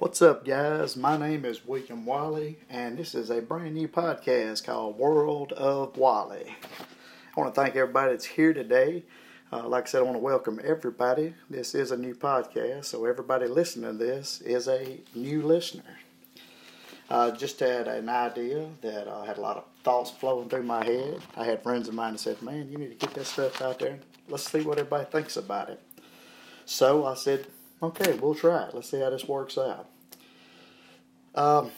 What's up, guys? My name is William Wiley, and this is a brand new podcast called World of Wiley. I want to thank everybody that's here today. Uh, like I said, I want to welcome everybody. This is a new podcast, so everybody listening to this is a new listener. Uh, just had an idea that I had a lot of thoughts flowing through my head. I had friends of mine that said, Man, you need to get that stuff out there. Let's see what everybody thinks about it. So I said, Okay, we'll try it. Let's see how this works out. Um,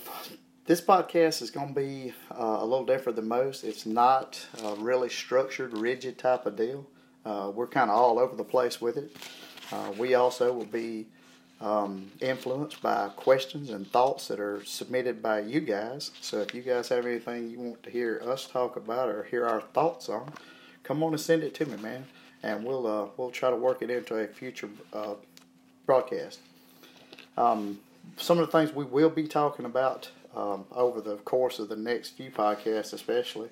this podcast is going to be uh, a little different than most. It's not a really structured, rigid type of deal. Uh, we're kind of all over the place with it. Uh, we also will be um, influenced by questions and thoughts that are submitted by you guys. So if you guys have anything you want to hear us talk about or hear our thoughts on, come on and send it to me, man, and we'll uh, we'll try to work it into a future uh, broadcast. Um, some of the things we will be talking about um, over the course of the next few podcasts, especially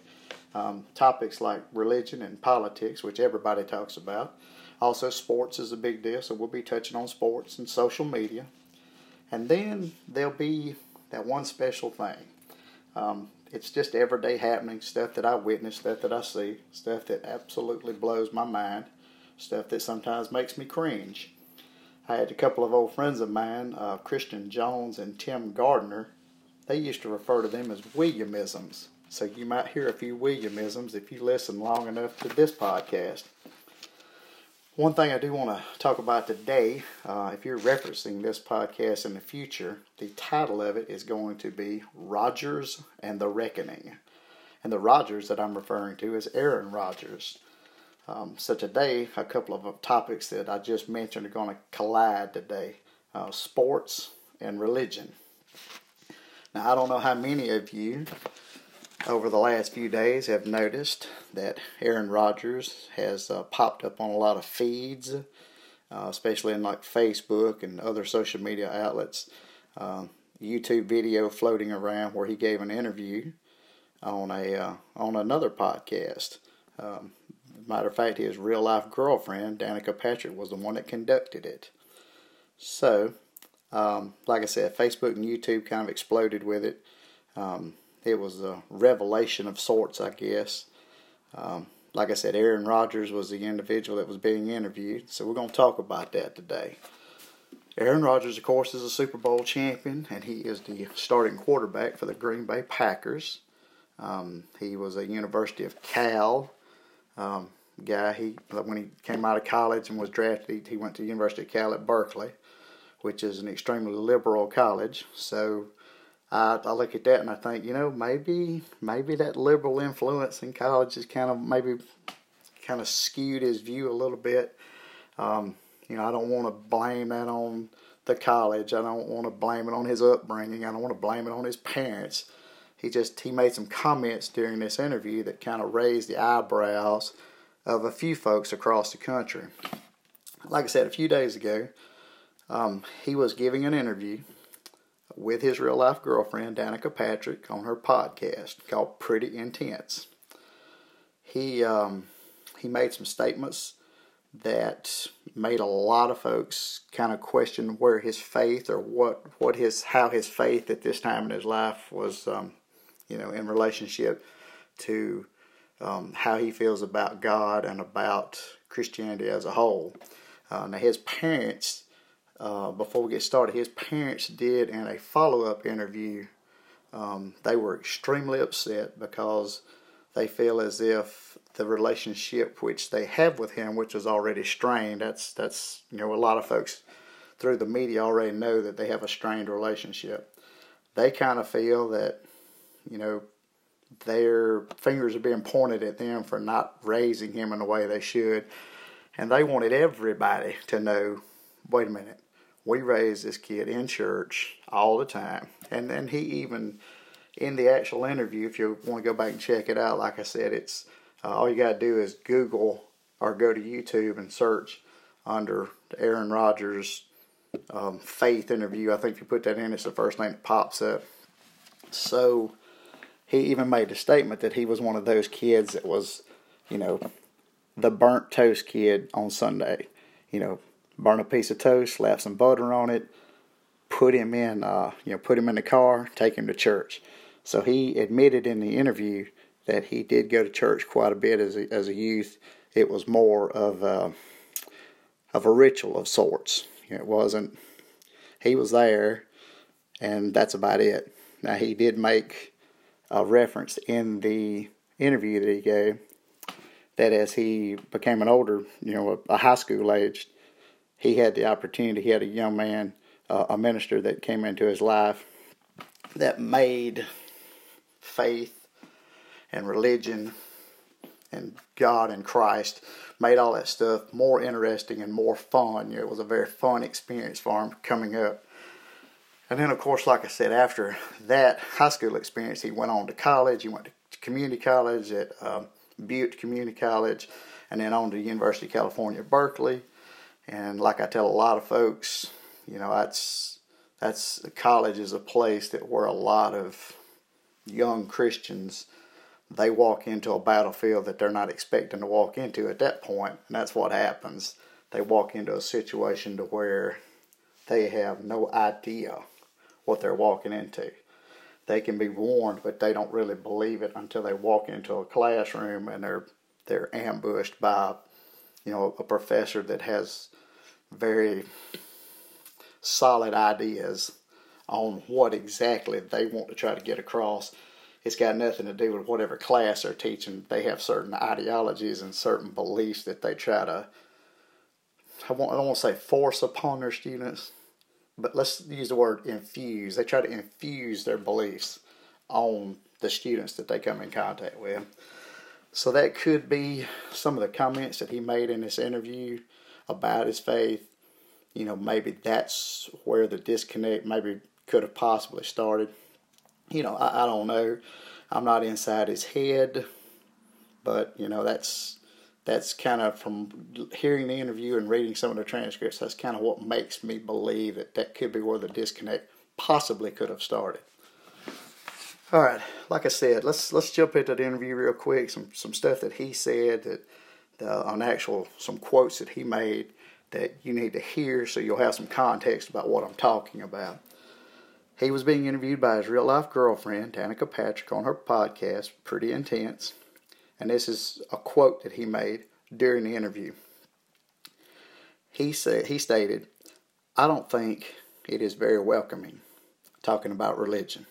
um, topics like religion and politics, which everybody talks about. Also, sports is a big deal, so we'll be touching on sports and social media. And then there'll be that one special thing. Um, it's just everyday happening stuff that I witness, stuff that I see, stuff that absolutely blows my mind, stuff that sometimes makes me cringe. I had a couple of old friends of mine, uh, Christian Jones and Tim Gardner. They used to refer to them as Williamisms. So you might hear a few Williamisms if you listen long enough to this podcast. One thing I do want to talk about today, uh, if you're referencing this podcast in the future, the title of it is going to be Rodgers and the Reckoning. And the Rodgers that I'm referring to is Aaron Rodgers. Um, so today, a couple of topics that I just mentioned are going to collide today: uh, sports and religion. Now, I don't know how many of you over the last few days have noticed that Aaron Rodgers has uh, popped up on a lot of feeds, uh, especially in like Facebook and other social media outlets. Uh, YouTube video floating around where he gave an interview on a uh, on another podcast. Um, Matter of fact, his real life girlfriend, Danica Patrick, was the one that conducted it. So, um, like I said, Facebook and YouTube kind of exploded with it. Um, it was a revelation of sorts, I guess. Um, like I said, Aaron Rodgers was the individual that was being interviewed, so we're going to talk about that today. Aaron Rodgers, of course, is a Super Bowl champion, and he is the starting quarterback for the Green Bay Packers. Um, he was a University of Cal um, guy. He when he came out of college and was drafted, he, went to the University of Cal at Berkeley, which is an extremely liberal college. So I, I look at that and I think, you know, maybe maybe that liberal influence in college is kind of maybe kind of skewed his view a little bit. Um, you know, I don't want to blame that on the college. I don't want to blame it on his upbringing. I don't want to blame it on his parents he just he made some comments during this interview that kind of raised the eyebrows of a few folks across the country. Like I said a few days ago, um, he was giving an interview with his real life girlfriend Danica Patrick on her podcast called Pretty Intense. He um, he made some statements that made a lot of folks kind of question where his faith or what what his how his faith at this time in his life was um, you know, in relationship to um, how he feels about God and about Christianity as a whole. Uh, now, his parents, uh, before we get started, his parents did in a follow up interview, um, they were extremely upset because they feel as if the relationship which they have with him, which is already strained, that's, that's, you know, a lot of folks through the media already know that they have a strained relationship. They kind of feel that you know, their fingers are being pointed at them for not raising him in the way they should. And they wanted everybody to know wait a minute, we raised this kid in church all the time. And then he even, in the actual interview, if you want to go back and check it out, like I said, it's uh, all you got to do is Google or go to YouTube and search under Aaron Rodgers um, faith interview. I think if you put that in, it's the first name that pops up. So he even made a statement that he was one of those kids that was, you know, the burnt toast kid on Sunday. You know, burn a piece of toast, slap some butter on it, put him in, uh, you know, put him in the car, take him to church. So he admitted in the interview that he did go to church quite a bit as a, as a youth. It was more of a, of a ritual of sorts. It wasn't. He was there, and that's about it. Now he did make a reference in the interview that he gave that as he became an older, you know, a high school aged, he had the opportunity. He had a young man, uh, a minister that came into his life that made faith and religion and God and Christ made all that stuff more interesting and more fun. You know, it was a very fun experience for him coming up. And then, of course, like I said, after that high school experience, he went on to college. He went to community college at um, Butte Community College, and then on to University of California, Berkeley. And like I tell a lot of folks, you know, that's that's college is a place that where a lot of young Christians they walk into a battlefield that they're not expecting to walk into at that point, and that's what happens. They walk into a situation to where they have no idea what they're walking into. They can be warned, but they don't really believe it until they walk into a classroom and they're they're ambushed by, you know, a professor that has very solid ideas on what exactly they want to try to get across. It's got nothing to do with whatever class they're teaching. They have certain ideologies and certain beliefs that they try to, I, want, I don't want to say force upon their students, but let's use the word infuse. They try to infuse their beliefs on the students that they come in contact with. So that could be some of the comments that he made in this interview about his faith. You know, maybe that's where the disconnect maybe could have possibly started. You know, I, I don't know. I'm not inside his head, but you know that's that's kind of from hearing the interview and reading some of the transcripts. That's kind of what makes me believe that that could be where the disconnect possibly could have started. All right, like I said, let's let's jump into the interview real quick. Some some stuff that he said that the, on actual some quotes that he made that you need to hear so you'll have some context about what I'm talking about. He was being interviewed by his real life girlfriend, Danica Patrick, on her podcast, Pretty Intense. And this is a quote that he made during the interview. He said he stated, I don't think it is very welcoming, talking about religion.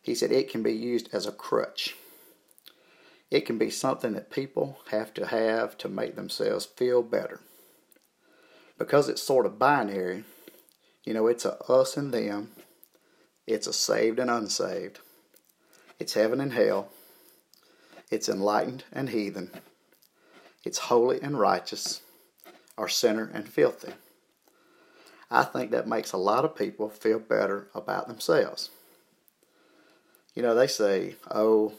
He said it can be used as a crutch. It can be something that people have to have to make themselves feel better. Because it's sort of binary, you know, it's a us and them, it's a saved and unsaved, it's heaven and hell, it's enlightened and heathen, it's holy and righteous, or sinner and filthy. I think that makes a lot of people feel better about themselves. You know, they say, oh,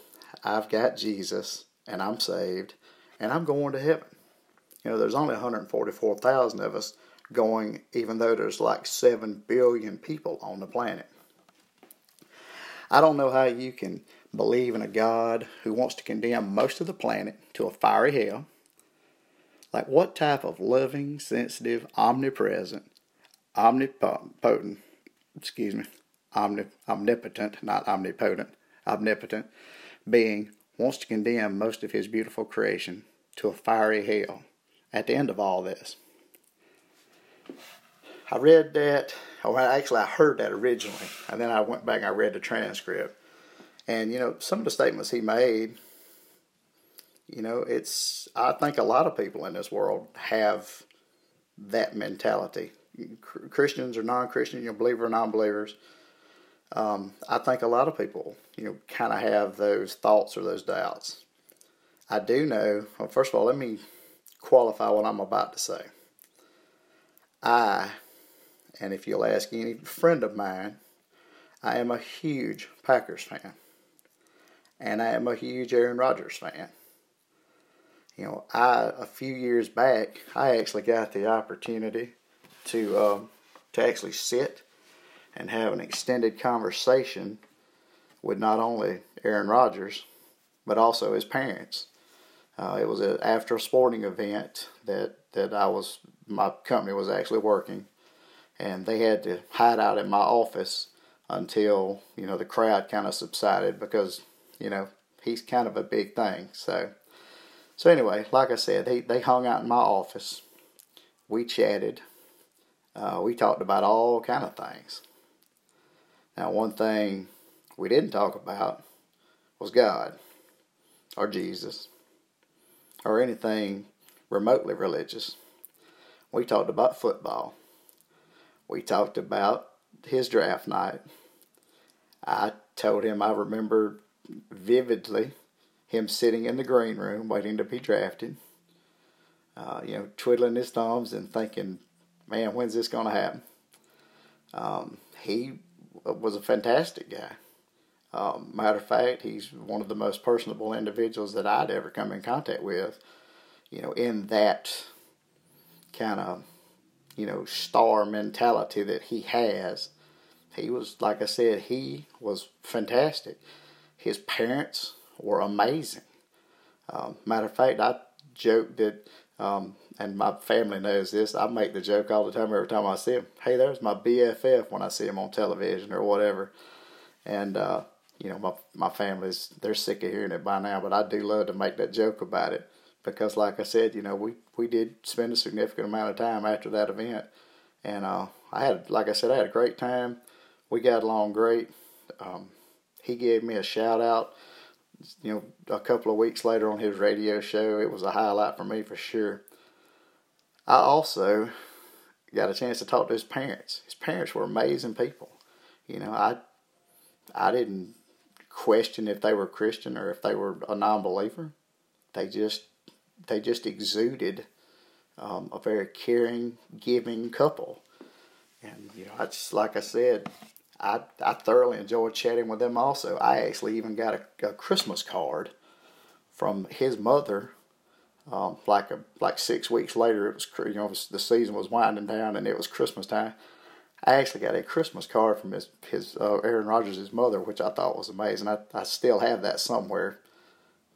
I've got Jesus and I'm saved and I'm going to heaven. You know, there's only 144,000 of us going, even though there's like 7 billion people on the planet. I don't know how you can believe in a God who wants to condemn most of the planet to a fiery hell. Like, what type of loving, sensitive, omnipresent, omnipotent, excuse me, omnip- omnipotent, not omnipotent, omnipotent being wants to condemn most of his beautiful creation to a fiery hell at the end of all this. I read that, or actually I heard that originally, and then I went back and I read the transcript. And, you know, some of the statements he made, you know, it's, I think a lot of people in this world have that mentality. Christians or non Christians, you know, believers or non believers um, I think a lot of people, you know, kind of have those thoughts or those doubts. I do know, well, first of all, let me qualify what I'm about to say. I, and if you'll ask any friend of mine, I am a huge Packers fan. And I am a huge Aaron Rodgers fan. You know, I, a few years back, I actually got the opportunity to, um, to actually sit and have an extended conversation with not only Aaron Rodgers, but also his parents. Uh, it was a, after a sporting event that, that I was, my company was actually working. and they had to hide out in my office until you know the crowd kind of subsided because you know he's kind of a big thing. So so anyway, like I said, they they hung out in my office. We chatted. Uh, we talked about all kind of things. Now, one thing we didn't talk about was God or Jesus or anything remotely religious. We talked about football. We talked about his draft night. I told him I remember vividly him sitting in the green room waiting to be drafted, uh, you know, twiddling his thumbs and thinking, man, when's this going to happen? Um, he was a fantastic guy. Um, matter of fact, he's one of the most personable individuals that I'd ever come in contact with. You know, in that kind of, you know, star mentality that he has. He was, like I said, he was fantastic. His parents were amazing. Um, matter of fact, I joke that, um, and my family knows this. I make the joke all the time. Every time I see him, hey, there's my BFF when I see him on television or whatever. And uh, you know, my my family's they're sick of hearing it by now, but I do love to make that joke about it because, like I said, you know, we we did spend a significant amount of time after that event, and uh, I had, like I said, I had a great time. We got along great. Um, he gave me a shout out. You know, a couple of weeks later on his radio show, it was a highlight for me for sure. I also got a chance to talk to his parents. His parents were amazing people. You know, I I didn't question if they were Christian or if they were a non-believer. They just they just exuded um, a very caring, giving couple. And you know, I just like I said, I I thoroughly enjoyed chatting with them. Also, I actually even got a, a Christmas card from his mother. Um, like a like six weeks later, it was you know was, the season was winding down and it was Christmas time. I actually got a Christmas card from his his uh, Aaron Rodgers' mother, which I thought was amazing. I I still have that somewhere.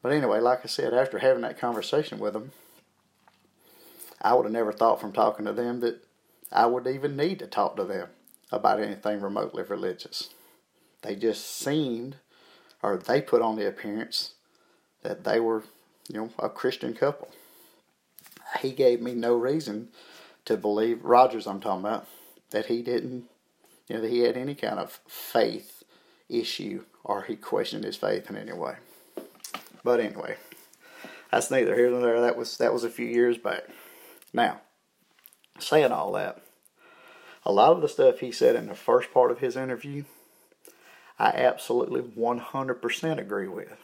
But anyway, like I said, after having that conversation with them, I would have never thought from talking to them that I would even need to talk to them about anything remotely religious. They just seemed, or they put on the appearance that they were, you know, a Christian couple. He gave me no reason to believe Rodgers. I'm talking about that he didn't, you know, that he had any kind of faith issue or he questioned his faith in any way. But anyway, that's neither here nor there. That was that was a few years back. Now, saying all that, a lot of the stuff he said in the first part of his interview, I absolutely 100% agree with.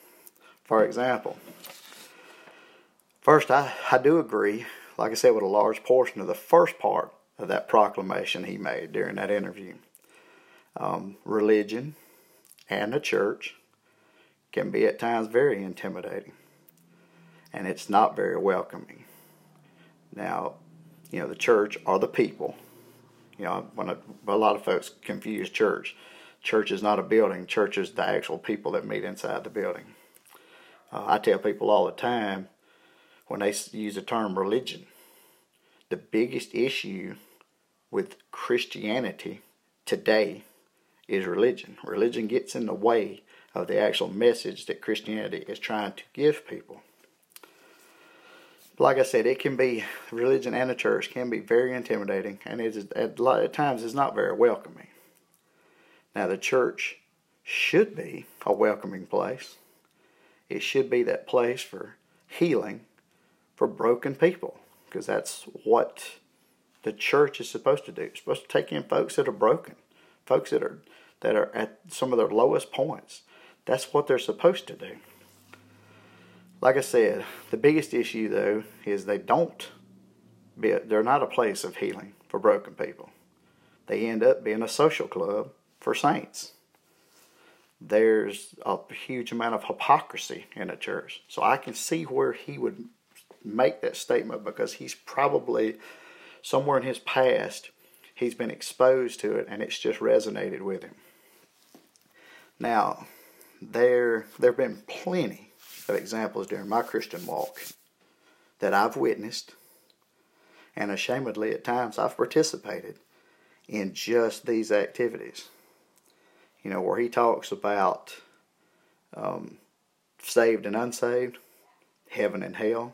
For example, first, I, I do agree, like I said, with a large portion of the first part of that proclamation he made during that interview. Um, religion and the church can be at times very intimidating, and it's not very welcoming. Now, you know, the church are the people. You know, when a, a lot of folks confuse church. Church is not a building. Church is the actual people that meet inside the building. Uh, I tell people all the time when they use the term religion, the biggest issue with Christianity today is religion. Religion gets in the way of the actual message that Christianity is trying to give people. Like I said, it can be religion and the church can be very intimidating, and it is at, at times is not very welcoming. Now, the church should be a welcoming place. It should be that place for healing for broken people, because that's what the church is supposed to do. It's supposed to take in folks that are broken, folks that are that are at some of their lowest points. That's what they're supposed to do. Like I said, the biggest issue though is they don't be, they're not a place of healing for broken people. They end up being a social club for saints. There's a huge amount of hypocrisy in a church. So I can see where he would make that statement because he's probably somewhere in his past, he's been exposed to it and it's just resonated with him. Now, there there have been plenty of examples during my Christian walk that I've witnessed, and ashamedly at times I've participated in just these activities. You know, where he talks about um, saved and unsaved, heaven and hell,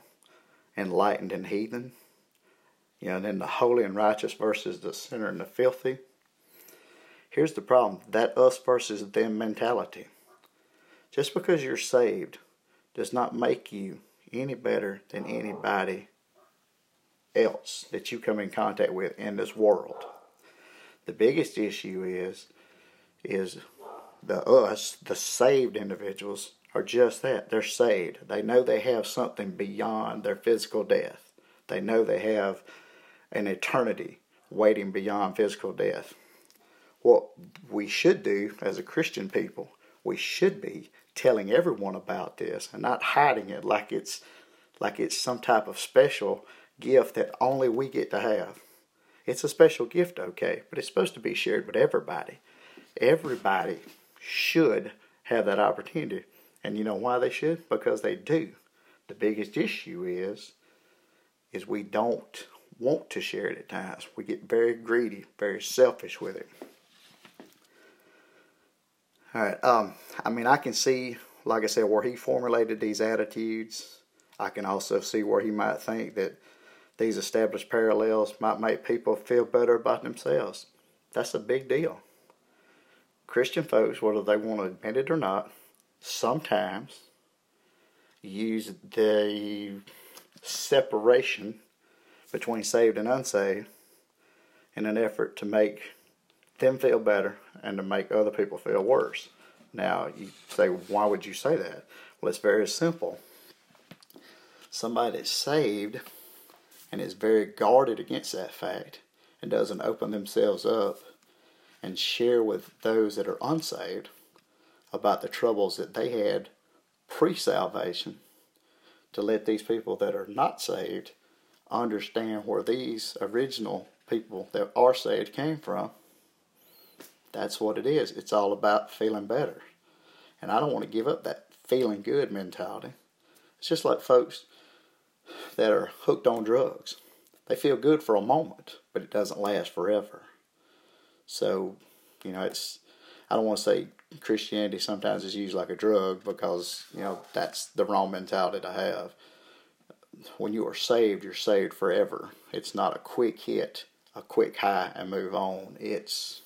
enlightened and heathen. You know, and then the holy and righteous versus the sinner and the filthy. Here's the problem that us versus them mentality. Just because you're saved does not make you any better than anybody else that you come in contact with in this world. The biggest issue is is the us, the saved individuals, are just that. They're saved. They know they have something beyond their physical death. They know they have an eternity waiting beyond physical death. What we should do as a Christian people, we should be telling everyone about this and not hiding it like it's like it's some type of special gift that only we get to have. It's a special gift, okay, but it's supposed to be shared with everybody. Everybody should have that opportunity. And you know why they should? Because they do. The biggest issue is is we don't want to share it at times. We get very greedy, very selfish with it. All right. Um, I mean, I can see, like I said, where he formulated these attitudes. I can also see where he might think that these established parallels might make people feel better about themselves. That's a big deal. Christian folks, whether they want to admit it or not, sometimes use the separation between saved and unsaved in an effort to make them feel better and to make other people feel worse. Now, you say, why would you say that? Well, it's very simple. Somebody that's saved and is very guarded against that fact and doesn't open themselves up and share with those that are unsaved about the troubles that they had pre salvation to let these people that are not saved understand where these original people that are saved came from. That's what it is. It's all about feeling better. And I don't want to give up that feeling good mentality. It's just like folks that are hooked on drugs. They feel good for a moment, but it doesn't last forever. So, you know, it's I don't want to say Christianity sometimes is used like a drug because, you know, that's the wrong mentality to have. When you are saved, you're saved forever. It's not a quick hit, a quick high and move on. It's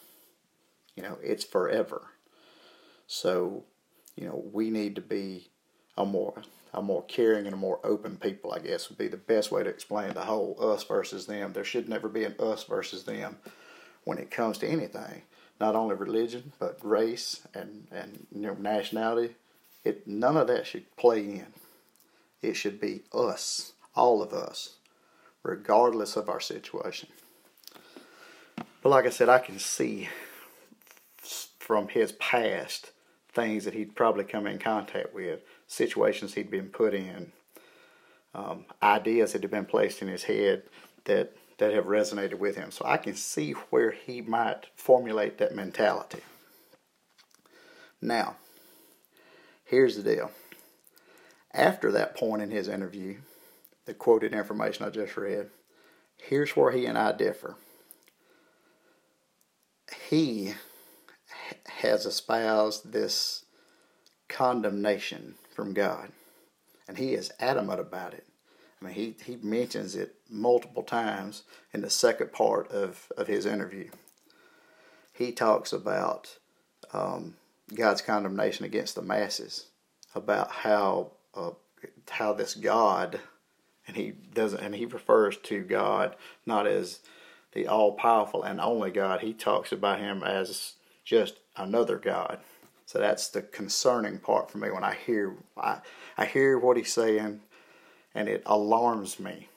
you know, it's forever. So, you know, we need to be a more a more caring and a more open people, I guess, would be the best way to explain the whole us versus them. There should never be an us versus them when it comes to anything. Not only religion, but race and, and you know, nationality. It none of that should play in. It should be us, all of us, regardless of our situation. But like I said, I can see from his past things that he'd probably come in contact with, situations he'd been put in, um, ideas that had been placed in his head that that have resonated with him. So I can see where he might formulate that mentality. Now, here's the deal. After that point in his interview, the quoted information I just read, here's where he and I differ. He has espoused this condemnation from God. And he is adamant about it. I mean, he, he mentions it multiple times in the second part of, of his interview. He talks about um, God's condemnation against the masses, about how uh, how this God, and he doesn't, and he refers to God not as the all powerful and only God. He talks about him as just another God. So that's the concerning part for me when I hear I, I hear what he's saying, and it alarms me.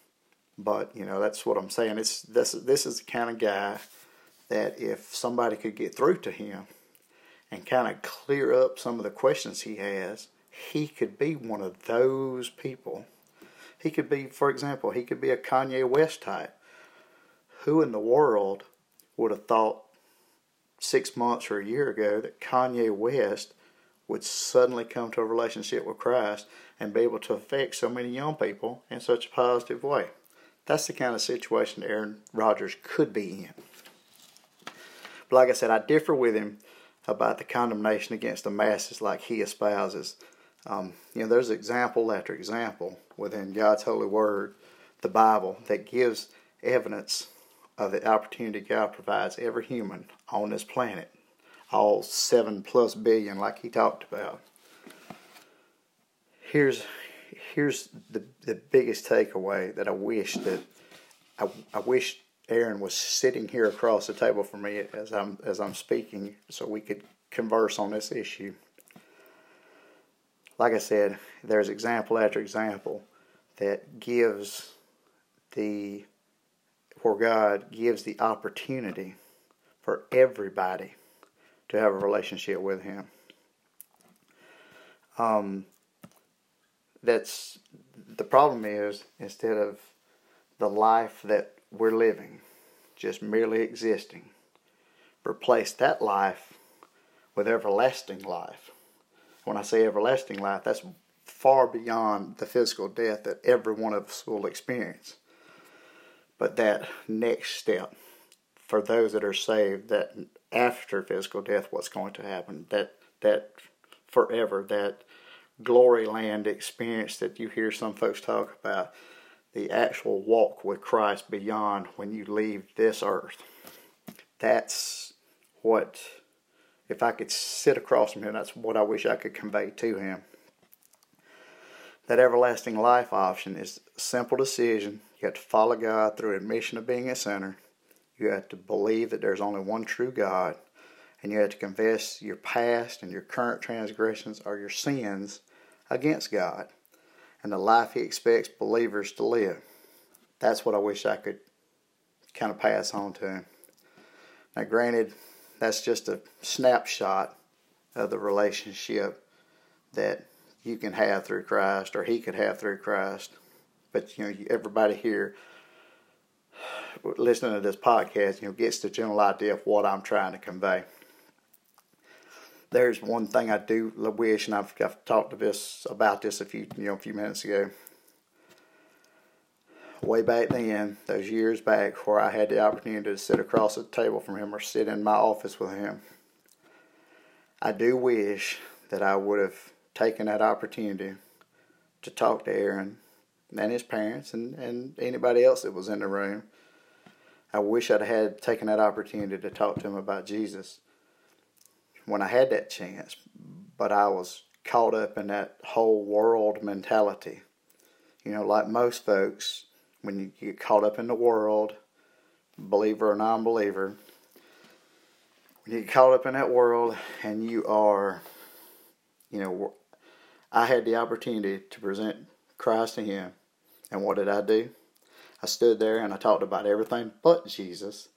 But you know that's what I'm saying. It's this this is the kind of guy that if somebody could get through to him and kind of clear up some of the questions he has, he could be one of those people. He could be, for example, he could be a Kanye West type. Who in the world would have thought six months or a year ago that Kanye West would suddenly come to a relationship with Christ and be able to affect so many young people in such a positive way. That's the kind of situation Aaron Rodgers could be in. But like I said, I differ with him about the condemnation against the masses like he espouses. Um, you know, there's example after example within God's holy word, the Bible, that gives evidence of the opportunity God provides every human on this planet, all seven plus billion, like he talked about. Here's here's the the biggest takeaway that I wish that I, I wish Aaron was sitting here across the table from me as I'm as I'm speaking, so we could converse on this issue. Like I said, there's example after example that gives the where God gives the opportunity for everybody to have a relationship with Him. Um, that's the problem is instead of the life that we're living, just merely existing, replace that life with everlasting life. When I say everlasting life, that's far beyond the physical death that every one of us will experience. But that next step for those that are saved, that after physical death, what's going to happen, that that forever, that glory land experience that you hear some folks talk about, the actual walk with Christ beyond when you leave this earth. That's what, if I could sit across from him, that's what I wish I could convey to him. That everlasting life option is a simple decision you have to follow God through admission of being a sinner. You have to believe that there's only one true God. And you have to confess your past and your current transgressions or your sins against God and the life He expects believers to live. That's what I wish I could kind of pass on to Him. Now, granted, that's just a snapshot of the relationship that you can have through Christ or He could have through Christ. But you know, everybody here listening to this podcast, you know, gets the general idea of what I'm trying to convey. There's one thing I do wish, and I've, I've talked to this about this a few you know a few minutes ago. Way back then, those years back, where I had the opportunity to sit across the table from him or sit in my office with him, I do wish that I would have taken that opportunity to talk to Aaron and his parents and, and anybody else that was in the room. I wish I'd had taken that opportunity to talk to him about Jesus when I had that chance, but I was caught up in that whole world mentality. You know, like most folks, when you get caught up in the world, believer or non believer, when you get caught up in that world and you are, you know, I had the opportunity to present Christ to him and what did I do? I stood there and I talked about everything but Jesus.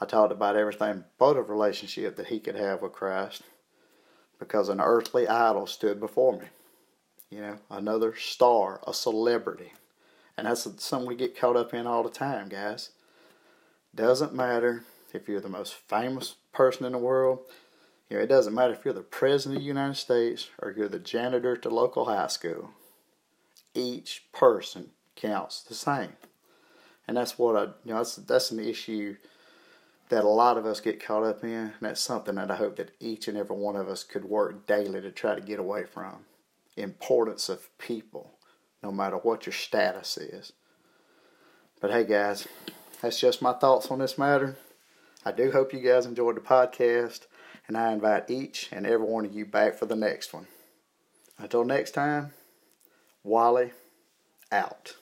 I talked about everything but a relationship that he could have with Christ because an earthly idol stood before me. You know, another star, a celebrity. And that's something we get caught up in all the time, guys. Doesn't matter if you're the most famous person in the world. You know, it doesn't matter if you're the president of the United States or you're the janitor to local high school. Each person counts the same. And that's what I, you know, that's, that's an issue that a lot of us get caught up in. And that's something that I hope that each and every one of us could work daily to try to get away from. Importance of people, no matter what your status is. But hey, guys, that's just my thoughts on this matter. I do hope you guys enjoyed the podcast, and I invite each and every one of you back for the next one. Until next time, Wally out.